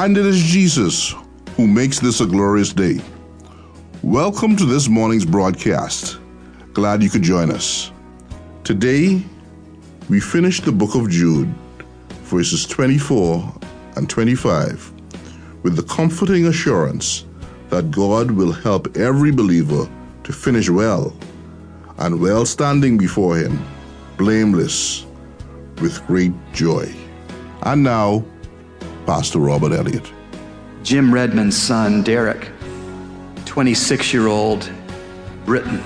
And it is Jesus who makes this a glorious day. Welcome to this morning's broadcast. Glad you could join us. Today, we finish the book of Jude, verses 24 and 25, with the comforting assurance that God will help every believer to finish well and well standing before Him, blameless, with great joy. And now, Pastor Robert Elliott. Jim Redmond's son, Derek, 26 year old Briton,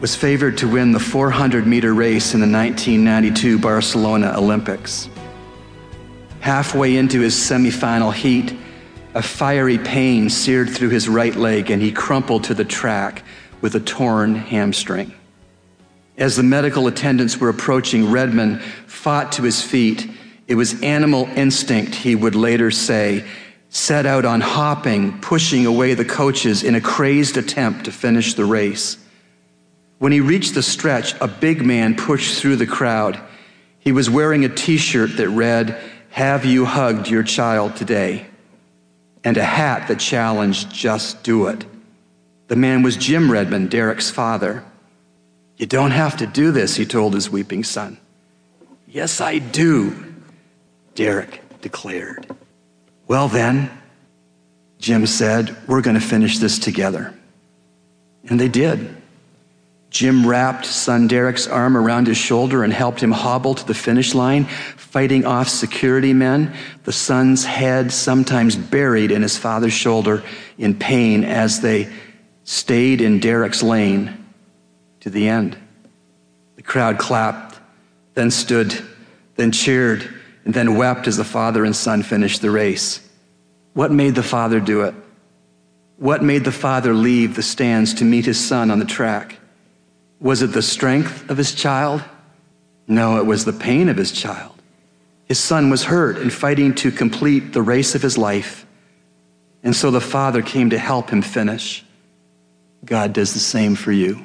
was favored to win the 400 meter race in the 1992 Barcelona Olympics. Halfway into his semifinal heat, a fiery pain seared through his right leg and he crumpled to the track with a torn hamstring. As the medical attendants were approaching, Redmond fought to his feet. It was animal instinct, he would later say, set out on hopping, pushing away the coaches in a crazed attempt to finish the race. When he reached the stretch, a big man pushed through the crowd. He was wearing a t shirt that read, Have you hugged your child today? and a hat that challenged, Just do it. The man was Jim Redmond, Derek's father. You don't have to do this, he told his weeping son. Yes, I do, Derek declared. Well, then, Jim said, we're going to finish this together. And they did. Jim wrapped son Derek's arm around his shoulder and helped him hobble to the finish line, fighting off security men, the son's head sometimes buried in his father's shoulder in pain as they stayed in Derek's lane to the end. The crowd clapped, then stood, then cheered, and then wept as the father and son finished the race. What made the father do it? What made the father leave the stands to meet his son on the track? Was it the strength of his child? No, it was the pain of his child. His son was hurt and fighting to complete the race of his life. And so the father came to help him finish. God does the same for you.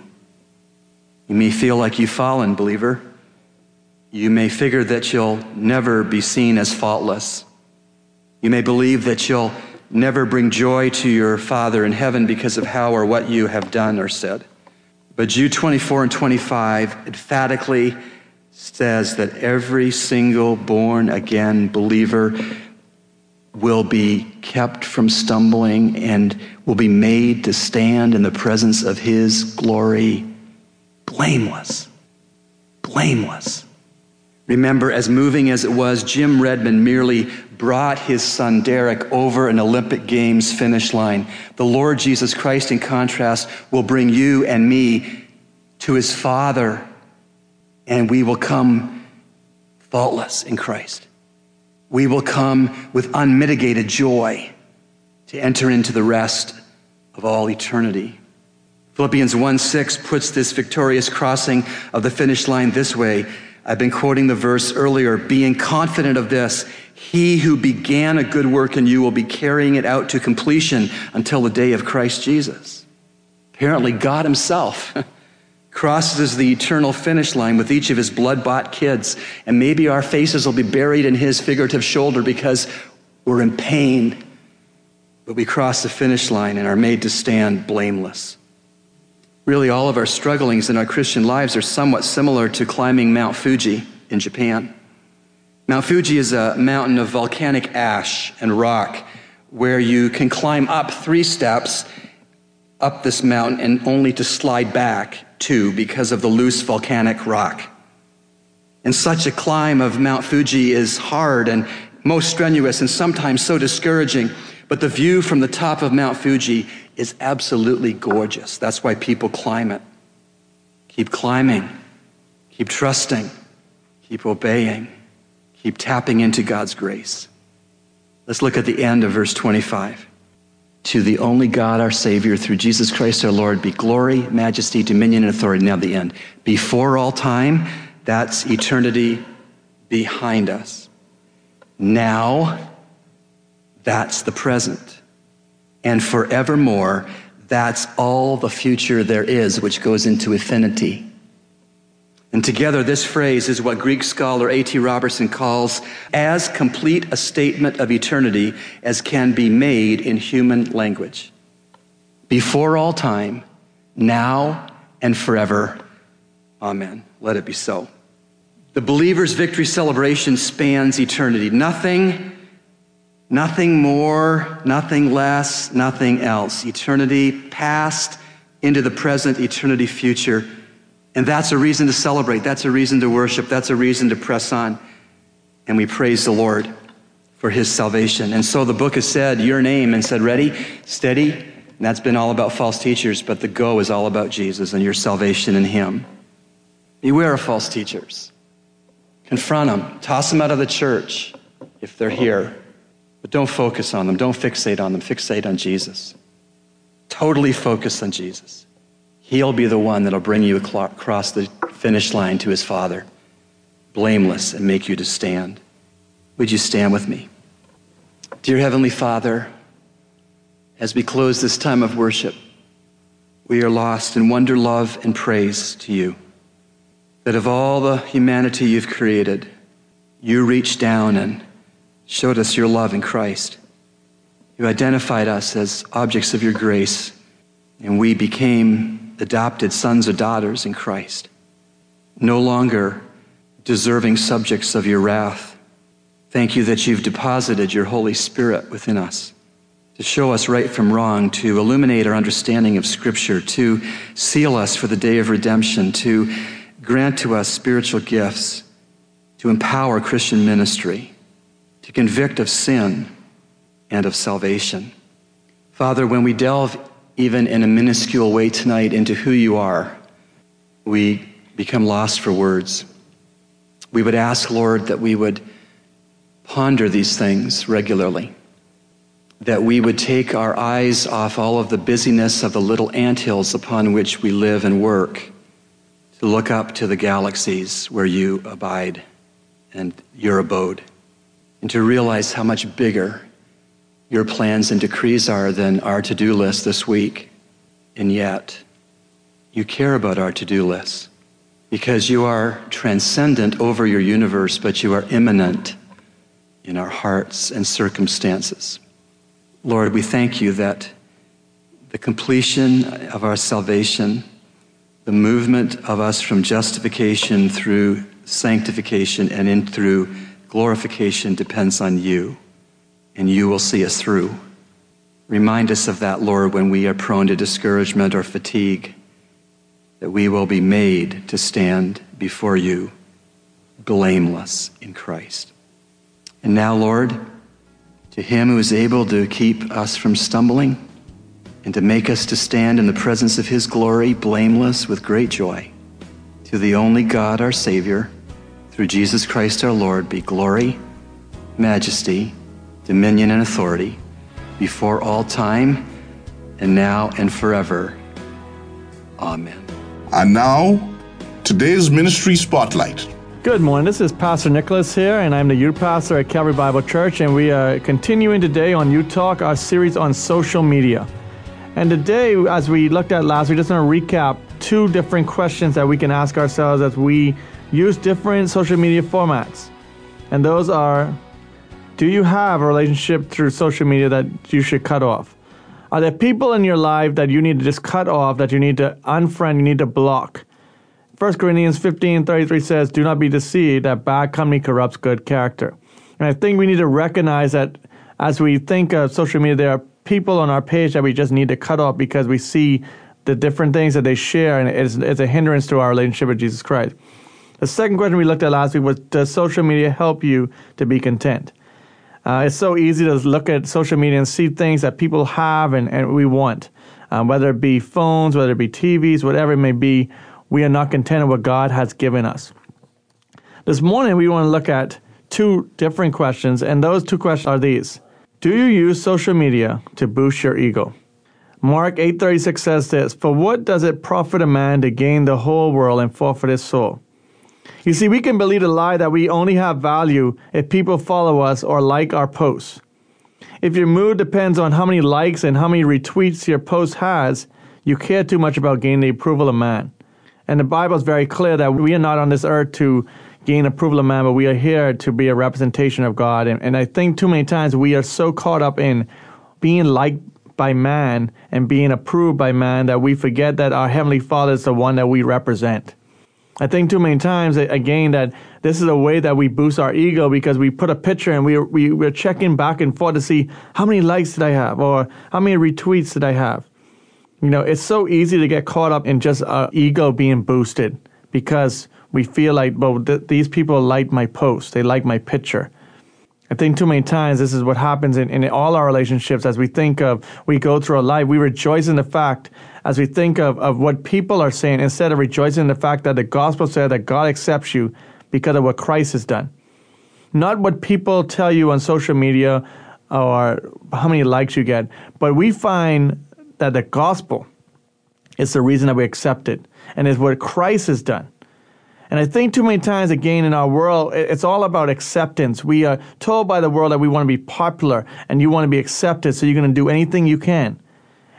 You may feel like you've fallen, believer. You may figure that you'll never be seen as faultless. You may believe that you'll never bring joy to your Father in heaven because of how or what you have done or said. But Jude 24 and 25 emphatically says that every single born again believer will be kept from stumbling and will be made to stand in the presence of his glory blameless. Blameless. Remember, as moving as it was, Jim Redmond merely brought his son Derek over an Olympic Games finish line. The Lord Jesus Christ, in contrast, will bring you and me to his Father, and we will come faultless in Christ we will come with unmitigated joy to enter into the rest of all eternity. Philippians 1 6 puts this victorious crossing of the finish line this way. I've been quoting the verse earlier, being confident of this, he who began a good work in you will be carrying it out to completion until the day of Christ Jesus. Apparently, God Himself crosses the eternal finish line with each of his blood bought kids. And maybe our faces will be buried in his figurative shoulder because we're in pain. But we cross the finish line and are made to stand blameless. Really, all of our strugglings in our Christian lives are somewhat similar to climbing Mount Fuji in Japan. Mount Fuji is a mountain of volcanic ash and rock where you can climb up three steps up this mountain and only to slide back two because of the loose volcanic rock. And such a climb of Mount Fuji is hard and most strenuous and sometimes so discouraging. But the view from the top of Mount Fuji is absolutely gorgeous. That's why people climb it. Keep climbing, keep trusting, keep obeying, keep tapping into God's grace. Let's look at the end of verse 25. To the only God, our Savior, through Jesus Christ our Lord, be glory, majesty, dominion, and authority. Now, the end. Before all time, that's eternity behind us. Now, that's the present. And forevermore, that's all the future there is, which goes into infinity. And together, this phrase is what Greek scholar A.T. Robertson calls as complete a statement of eternity as can be made in human language. Before all time, now and forever. Amen. Let it be so. The believer's victory celebration spans eternity. Nothing, nothing more, nothing less, nothing else. Eternity past into the present, eternity future. And that's a reason to celebrate. That's a reason to worship. That's a reason to press on. And we praise the Lord for his salvation. And so the book has said your name and said, ready, steady. And that's been all about false teachers, but the go is all about Jesus and your salvation in him. Beware of false teachers. Confront them, toss them out of the church if they're here. But don't focus on them, don't fixate on them, fixate on Jesus. Totally focus on Jesus. He'll be the one that'll bring you across the finish line to his Father, blameless, and make you to stand. Would you stand with me? Dear Heavenly Father, as we close this time of worship, we are lost in wonder, love, and praise to you. That of all the humanity you've created, you reach down and showed us your love in Christ. You identified us as objects of your grace, and we became adopted sons or daughters in Christ, no longer deserving subjects of your wrath. Thank you that you've deposited your Holy Spirit within us to show us right from wrong, to illuminate our understanding of Scripture, to seal us for the day of redemption, to grant to us spiritual gifts, to empower Christian ministry, to convict of sin and of salvation. Father, when we delve even in a minuscule way tonight into who you are, we become lost for words. We would ask, Lord, that we would ponder these things regularly, that we would take our eyes off all of the busyness of the little ant hills upon which we live and work, to look up to the galaxies where you abide and your abode, and to realize how much bigger your plans and decrees are than our to do list this week. And yet, you care about our to do list because you are transcendent over your universe, but you are immanent in our hearts and circumstances. Lord, we thank you that the completion of our salvation, the movement of us from justification through sanctification and in through glorification depends on you and you will see us through. Remind us of that, Lord, when we are prone to discouragement or fatigue, that we will be made to stand before you blameless in Christ. And now, Lord, to him who is able to keep us from stumbling and to make us to stand in the presence of his glory blameless with great joy, to the only God, our Savior, through Jesus Christ our Lord, be glory, majesty, dominion, and authority before all time and now and forever. Amen. And now, today's ministry spotlight. Good morning. This is Pastor Nicholas here, and I'm the youth pastor at Calvary Bible Church, and we are continuing today on You Talk, our series on social media. And today, as we looked at last, we're just want to recap two different questions that we can ask ourselves as we use different social media formats. And those are do you have a relationship through social media that you should cut off? Are there people in your life that you need to just cut off, that you need to unfriend, you need to block? 1 Corinthians 15 33 says, Do not be deceived that bad company corrupts good character. And I think we need to recognize that as we think of social media, there are people on our page that we just need to cut off because we see the different things that they share and it's, it's a hindrance to our relationship with Jesus Christ. The second question we looked at last week was Does social media help you to be content? Uh, it's so easy to look at social media and see things that people have and, and we want, um, whether it be phones, whether it be TVs, whatever it may be. We are not content with what God has given us. This morning, we want to look at two different questions, and those two questions are these Do you use social media to boost your ego? Mark 8:36 says this, "For what does it profit a man to gain the whole world and forfeit his soul?" You see, we can believe the lie that we only have value if people follow us or like our posts. If your mood depends on how many likes and how many retweets your post has, you care too much about gaining the approval of man. And the Bible is very clear that we are not on this earth to gain approval of man, but we are here to be a representation of God. And, and I think too many times we are so caught up in being liked by man and being approved by man that we forget that our Heavenly Father is the one that we represent. I think too many times, again, that this is a way that we boost our ego because we put a picture and we, we, we're checking back and forth to see how many likes did I have or how many retweets did I have. You know, it's so easy to get caught up in just our ego being boosted because we feel like, well, th- these people like my post, they like my picture. I think too many times this is what happens in, in all our relationships as we think of, we go through our life, we rejoice in the fact, as we think of, of what people are saying, instead of rejoicing in the fact that the gospel said that God accepts you because of what Christ has done. Not what people tell you on social media or how many likes you get, but we find that the gospel is the reason that we accept it and is what Christ has done. And I think too many times, again, in our world, it's all about acceptance. We are told by the world that we want to be popular and you want to be accepted, so you're going to do anything you can.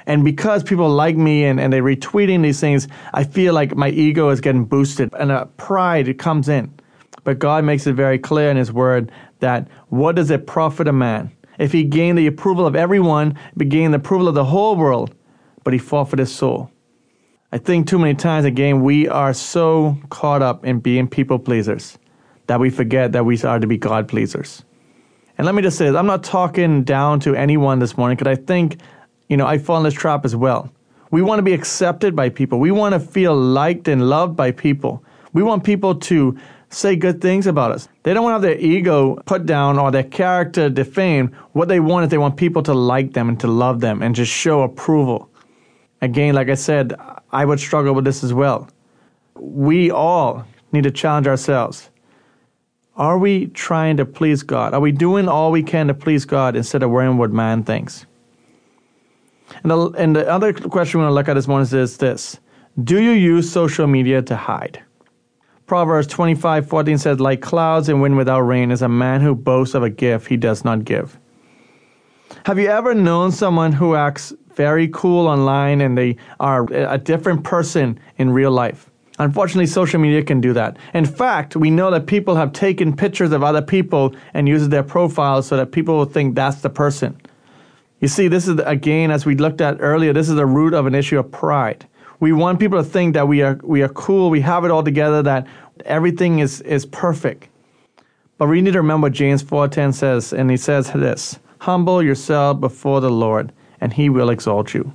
And because people like me and, and they're retweeting these things, I feel like my ego is getting boosted and a pride comes in. But God makes it very clear in His Word that what does it profit a man? If he gain the approval of everyone, he gain the approval of the whole world, but he forfeit his soul. I think too many times, again, we are so caught up in being people pleasers that we forget that we are to be God pleasers. And let me just say this I'm not talking down to anyone this morning because I think, you know, I fall in this trap as well. We want to be accepted by people, we want to feel liked and loved by people. We want people to say good things about us. They don't want to have their ego put down or their character defamed. What they want is they want people to like them and to love them and just show approval. Again, like I said, I would struggle with this as well. We all need to challenge ourselves. Are we trying to please God? Are we doing all we can to please God instead of worrying what man thinks? And the, and the other question we're going to look at this morning is this Do you use social media to hide? Proverbs 25 14 says, Like clouds and wind without rain is a man who boasts of a gift he does not give. Have you ever known someone who acts very cool online and they are a different person in real life. Unfortunately, social media can do that. In fact, we know that people have taken pictures of other people and used their profiles so that people will think that's the person. You see, this is again, as we looked at earlier, this is the root of an issue of pride. We want people to think that we are we are cool, we have it all together, that everything is is perfect. But we need to remember what James 4:10 says, and he says this: "Humble yourself before the Lord, and he will exalt you.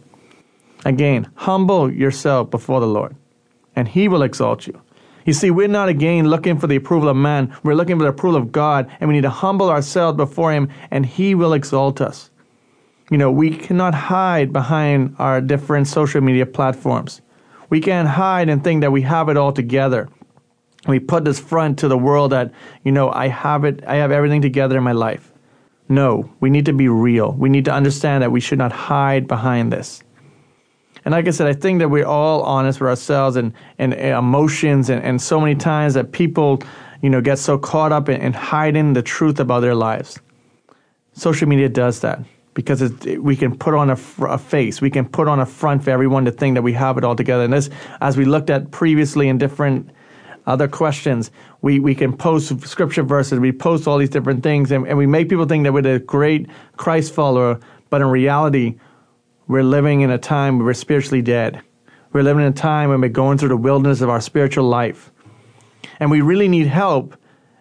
Again, humble yourself before the Lord, and he will exalt you. You see, we're not again looking for the approval of man, we're looking for the approval of God, and we need to humble ourselves before him, and he will exalt us. You know, we cannot hide behind our different social media platforms. We can't hide and think that we have it all together. We put this front to the world that, you know, I have it, I have everything together in my life. No, we need to be real. We need to understand that we should not hide behind this. And like I said, I think that we're all honest with ourselves and, and, emotions, and, and so many times that people, you know, get so caught up in, in hiding the truth about their lives. Social media does that because it, we can put on a, a, face, we can put on a front for everyone to think that we have it all together. And this, as we looked at previously in different other questions. We, we can post scripture verses, we post all these different things, and, and we make people think that we're the great Christ follower, but in reality, we're living in a time where we're spiritually dead. We're living in a time when we're going through the wilderness of our spiritual life. And we really need help.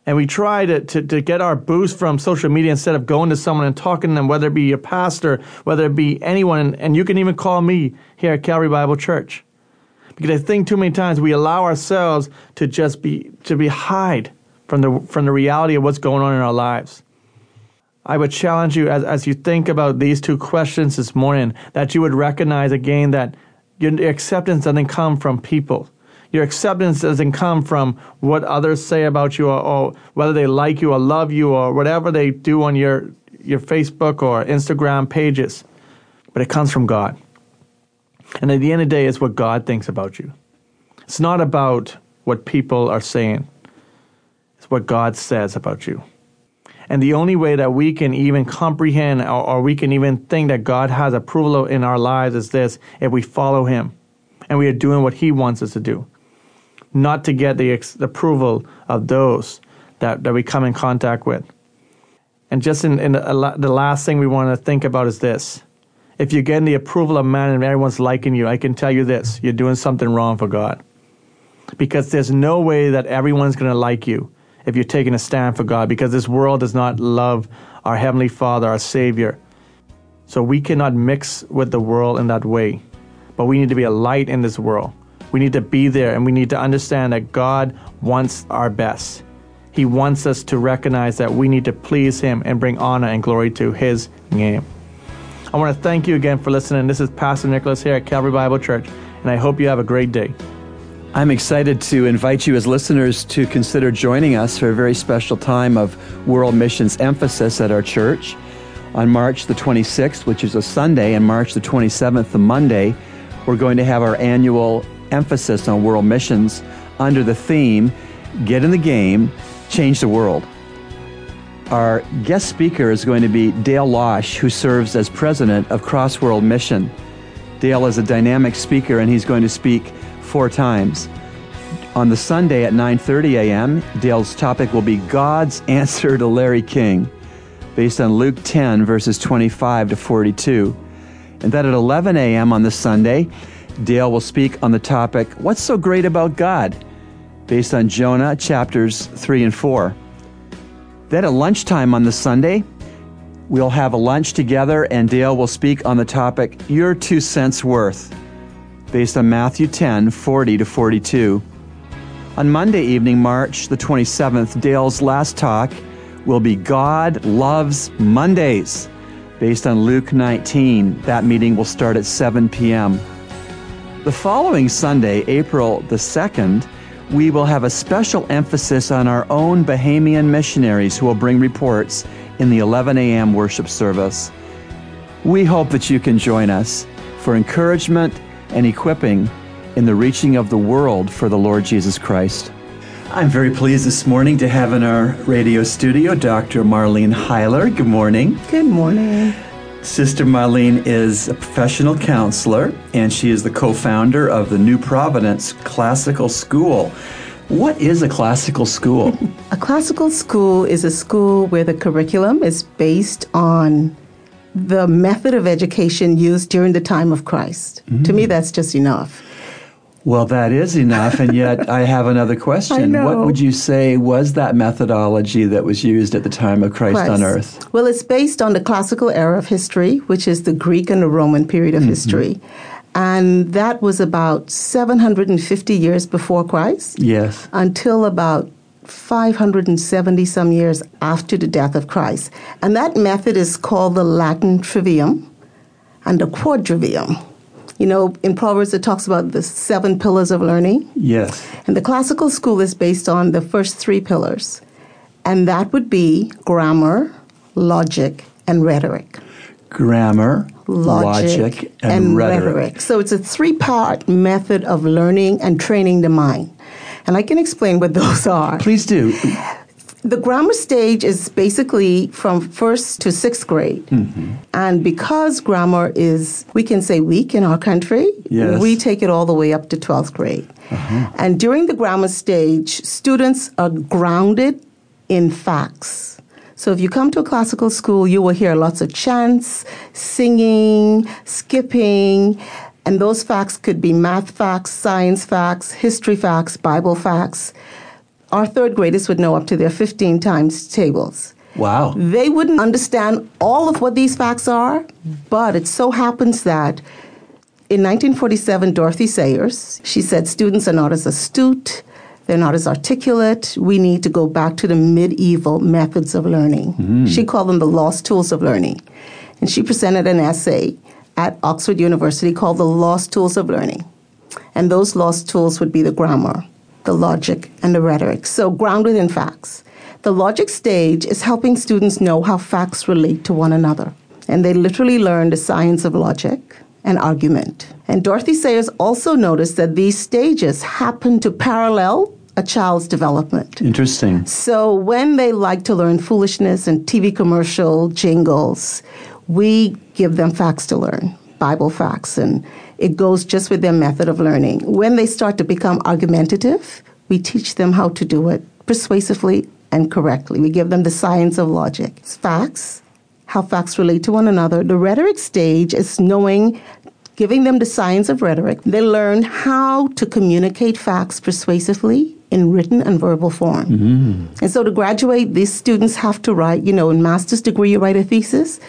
And we try to, to, to get our boost from social media instead of going to someone and talking to them, whether it be your pastor, whether it be anyone. And you can even call me here at Calvary Bible Church. Because I think too many times we allow ourselves to just be to be hide from the from the reality of what's going on in our lives. I would challenge you as, as you think about these two questions this morning that you would recognize again that your acceptance doesn't come from people. Your acceptance doesn't come from what others say about you or, or, whether they like you or love you or whatever they do on your, your Facebook or Instagram pages, but it comes from God. And at the end of the day, it's what God thinks about you. It's not about what people are saying, it's what God says about you. And the only way that we can even comprehend or, or, we can even think that God has approval in our lives is this if we follow Him and we are doing what He wants us to do. not to get the, ex- approval of those that, that we come in contact with. And just in, in the, the last thing we want to think about is this. If you're getting the approval of man and everyone's liking you, I can tell you this you're doing something wrong for God. Because there's no way that everyone's going to like you if you're taking a stand for God, because this world does not love our Heavenly Father, our Savior. So we cannot mix with the world in that way. But we need to be a light in this world. We need to be there and we need to understand that God wants our best. He wants us to recognize that we need to please Him and bring honor and glory to His name. I want to thank you again for listening. This is Pastor Nicholas here at Calvary Bible Church, and I hope you have a great day. I'm excited to invite you as listeners to consider joining us for a very special time of World Missions emphasis at our church. On March the 26th, which is a Sunday, and March the 27th, the Monday, we're going to have our annual emphasis on world missions under the theme Get in the Game, Change the World. Our guest speaker is going to be Dale Losch, who serves as president of Cross World Mission. Dale is a dynamic speaker and he's going to speak four times. On the Sunday at 9:30 a.m., Dale's topic will be God's answer to Larry King, based on Luke 10 verses 25 to 42. And then at 11 a.m. on the Sunday, Dale will speak on the topic What's so great about God? based on Jonah chapters 3 and 4. Then at lunchtime on the Sunday, we'll have a lunch together and Dale will speak on the topic Your Two Cents Worth, based on Matthew 10 40 to 42. On Monday evening, March the 27th, Dale's last talk will be God Loves Mondays, based on Luke 19. That meeting will start at 7 p.m. The following Sunday, April the 2nd, we will have a special emphasis on our own Bahamian missionaries who will bring reports in the 11 a.m. worship service. We hope that you can join us for encouragement and equipping in the reaching of the world for the Lord Jesus Christ. I'm very pleased this morning to have in our radio studio Dr. Marlene Heiler. Good morning. Good morning. Sister Marlene is a professional counselor and she is the co founder of the New Providence Classical School. What is a classical school? a classical school is a school where the curriculum is based on the method of education used during the time of Christ. Mm. To me, that's just enough. Well, that is enough, and yet I have another question. What would you say was that methodology that was used at the time of Christ, Christ, on earth? Well, it's based on the classical era of history, which is the Greek and the Roman period of mm-hmm. history. And that was about 750 years before Christ. Yes. Until about 570 some years after the death of Christ. And that method is called the Latin trivium and the quadrivium. You know, in Proverbs it talks about the seven pillars of learning. Yes. And the classical school is based on the first three pillars. And that would be grammar, logic, and rhetoric. Grammar, logic, logic and, and rhetoric. rhetoric. So it's a three part method of learning and training the mind. And I can explain what those are. Please do. The grammar stage is basically from first to sixth grade. Mm-hmm. And because grammar is, we can say weak in our country, yes. we take it all the way up to 12th grade. Uh-huh. And during the grammar stage, students are grounded in facts. So if you come to a classical school, you will hear lots of chants, singing, skipping, and those facts could be math facts, science facts, history facts, Bible facts our third graders would know up to their 15 times tables. Wow. They wouldn't understand all of what these facts are, but it so happens that in 1947, Dorothy Sayers, she said students are not as astute, they're not as articulate. We need to go back to the medieval methods of learning. Mm. She called them the lost tools of learning. And she presented an essay at Oxford University called The Lost Tools of Learning. And those lost tools would be the grammar, the logic, and the rhetoric. So, grounded in facts. The logic stage is helping students know how facts relate to one another. And they literally learn the science of logic and argument. And Dorothy Sayers also noticed that these stages happen to parallel a child's development. Interesting. So when they like to learn foolishness and TV commercial jingles, we give them facts to learn. Bible facts, and it goes just with their method of learning. When they start to become argumentative, we teach them how to do it persuasively and correctly. We give them the science of logic. It's facts, how facts relate to one another. The rhetoric stage is knowing, giving them the science of rhetoric. They learn how to communicate facts persuasively in written and verbal form. Mm-hmm. And so to graduate, these students have to write, you know, in master's degree, you write a thesis.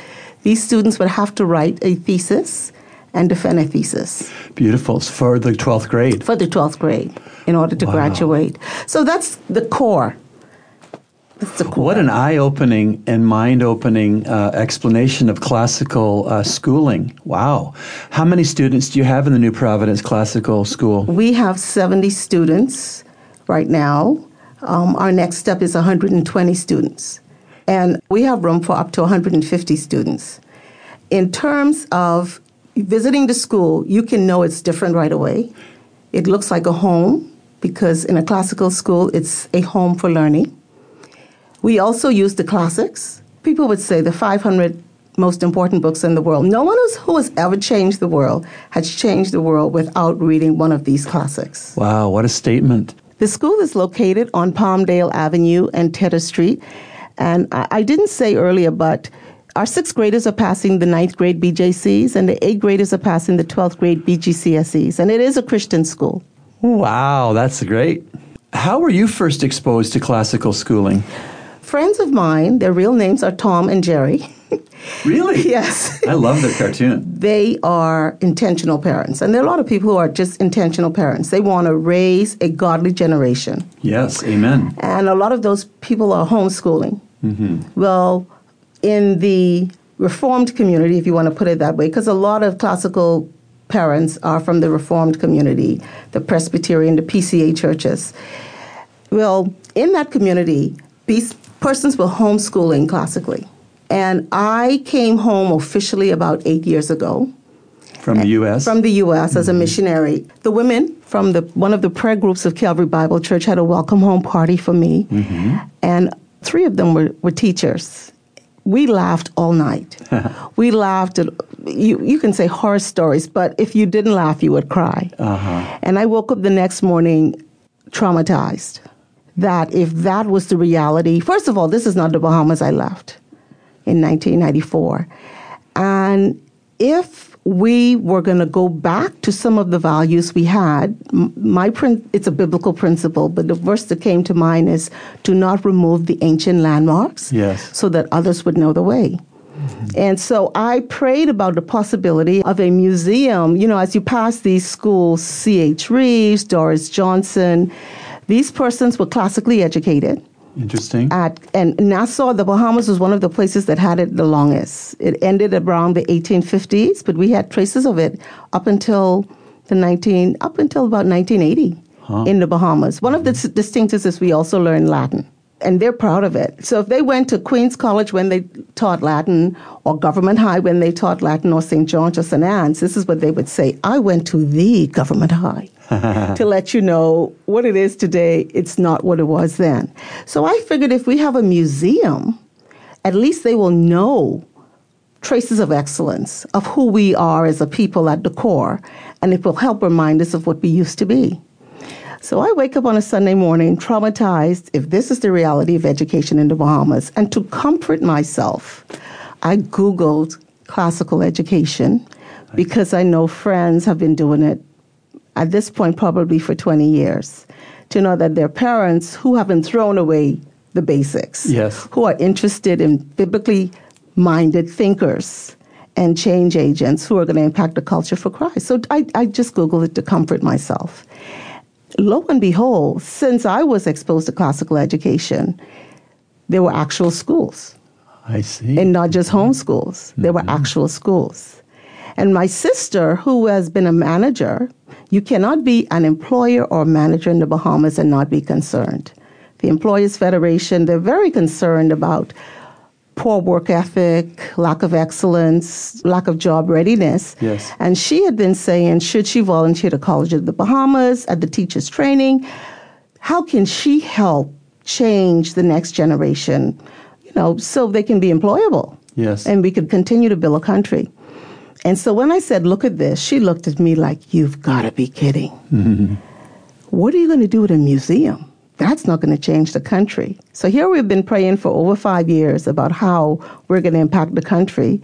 These students would have to write a thesis and defend a thesis. Beautiful. For the 12th grade. For the 12th grade, in order to wow. graduate. So that's the core That's the core. what an eye opening and mind opening uh, explanation of classical uh, schooling. Wow. How many students do you have in the New Providence Classical School? We have 70 students right now. Um, our next step is 120 students. And we have room for up to 150 students. In terms of visiting the school, you can know it's different right away. It looks like a home because in a classical school, it's a home for learning. We also use the classics. People would say the 500 most important books in the world. No one who has ever changed the world has changed the world without reading one of these classics. Wow, what a statement. The school is located on Palmdale Avenue and Tedder Street. And I, I didn't say earlier, but our sixth graders are passing the ninth grade BJCs, and the eighth graders are passing the 12th grade BGCSEs. And it is a Christian school. Wow, that's great. How were you first exposed to classical schooling? friends of mine, their real names are Tom and Jerry. Really? yes. I love their cartoon. They are intentional parents. And there are a lot of people who are just intentional parents. They want to raise a godly generation. Yes, amen. And a lot of those people are homeschooling. Mm-hmm. Well, in the Reformed community, if you want to put it that way, because a lot of classical parents are from the Reformed community, the Presbyterian, the PCA churches. Well, in that community, these persons were homeschooling classically. And I came home officially about eight years ago. From the U.S. From the U.S. Mm-hmm. as a mm-hmm. missionary. The women from the one of the prayer groups of Calvary Bible Church had a welcome home party for me, mm-hmm. and three of them were, were teachers. We laughed all night. we laughed at you. You can say horror stories, but if you didn't laugh, you would cry. Uh-huh. And I woke up the next morning traumatized that if that was the reality, first of all, this is not the Bahamas I left in 1994. And if we were going to go back to some of the values we had, my it's a biblical principle, but the verse that came to mind is to not remove the ancient landmarks yes. so that others would know the way. Mm-hmm. And so I prayed about the possibility of a museum. You know, as you pass these schools, C.H. Reeves, Doris Johnson, these persons were classically educated. Interesting. At, and Nassau, the Bahamas, was one of the places that had it the longest. It ended around the 1850s, but we had traces of it up until the 19, up until about 1980 huh. in the Bahamas. One of the mm-hmm. distinctives is we also learned Latin and they're proud of it. So if they went to Queens College when they taught Latin, or Government High when they taught Latin, or St. John's or St. Anne's, this is what they would say I went to the Government High. to let you know what it is today, it's not what it was then. So I figured if we have a museum, at least they will know traces of excellence of who we are as a people at the core, and it will help remind us of what we used to be. So I wake up on a Sunday morning traumatized if this is the reality of education in the Bahamas. And to comfort myself, I Googled classical education because I know friends have been doing it at this point probably for 20 years, to know that their parents who haven't thrown away the basics, yes. who are interested in biblically minded thinkers and change agents who are going to impact the culture for Christ. So I, I just Googled it to comfort myself. Lo and behold, since I was exposed to classical education, there were actual schools. I see. And not just homeschools, mm-hmm. there were mm-hmm. actual schools. And my sister, who has been a manager you cannot be an employer or manager in the Bahamas and not be concerned. The Employers Federation, they're very concerned about poor work ethic, lack of excellence, lack of job readiness. Yes. And she had been saying, should she volunteer to College of the Bahamas at the teachers' training? How can she help change the next generation, you know, so they can be employable? Yes. And we could continue to build a country. And so when I said, Look at this, she looked at me like, You've got to be kidding. Mm-hmm. What are you going to do with a museum? That's not going to change the country. So here we've been praying for over five years about how we're going to impact the country.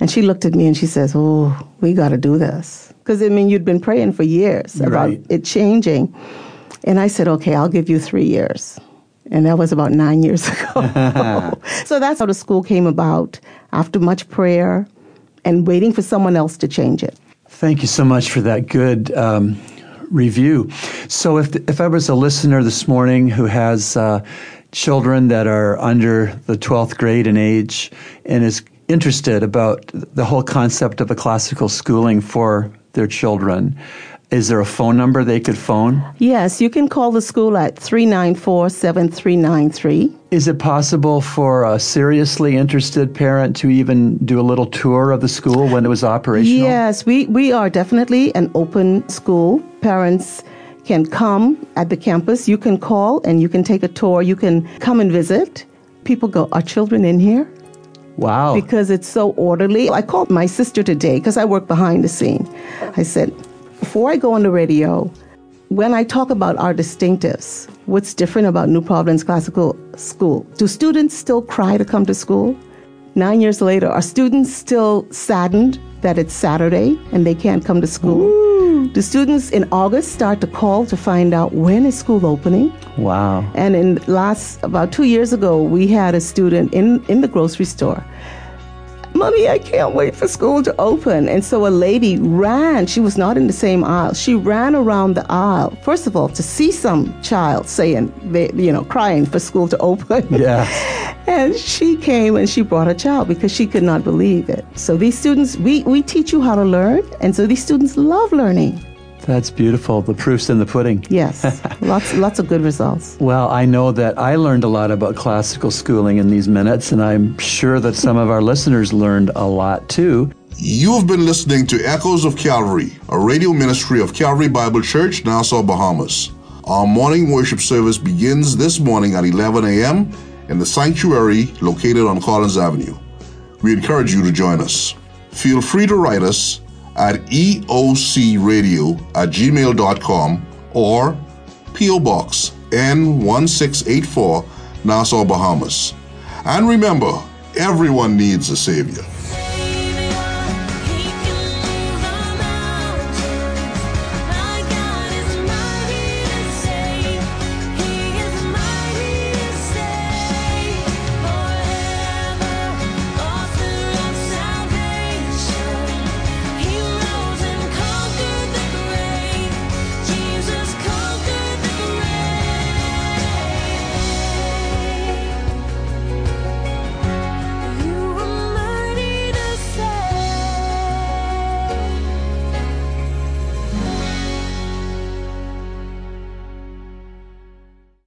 And she looked at me and she says, Oh, we got to do this. Because, I mean, you'd been praying for years about Right. it changing. And I said, Okay, I'll give you three years. And that was about nine years ago. so that's how the school came about after much prayer and waiting for someone else to change it. Thank you so much for that good um, review. So, if if I was a listener this morning who has uh, children that are under the twelfth grade in age and is interested about the whole concept of a classical schooling for their children, is there a phone number they could phone? Yes, you can call the school at 394 7393. Is it possible for a seriously interested parent to even do a little tour of the school when it was operational? Yes, we, we are definitely an open school. Parents can come at the campus. You can call and you can take a tour. You can come and visit. People go, Are children in here? Wow. Because it's so orderly. I called my sister today because I work behind the scene. I said, Before I go on the radio, when I talk about our distinctives, what's different about New Providence Classical School? Do students still cry to come to school? Nine years later, are students still saddened that it's Saturday and they can't come to school? Do students in August start to call to find out when is school opening? wow. And in last about two years ago, we had a student in, in the grocery store. Mommy, I can't wait for school to open. And so a lady ran. She was not in the same aisle. She ran around the aisle, first of all, to see some child saying, they, you know, crying for school to open. Yes. And she came and she brought her child because she could not believe it. So these students, we, we teach you how to learn. And so these students love learning. That's beautiful. The proof's in the pudding. Yes, lots, lots of good results. Well, I know that I learned a lot about classical schooling in these minutes, and I'm sure that some of our listeners learned a lot too. You've been listening to Echoes of Calvary, a radio ministry of Calvary Bible Church, Nassau, Bahamas. Our morning worship service begins this morning at 11 a.m. in the sanctuary located on Collins Avenue. We encourage you to join us. Feel free to write us at eocradio at gmail.com or P.O. Box N1684, Nassau, Bahamas. And remember, everyone needs a Savior.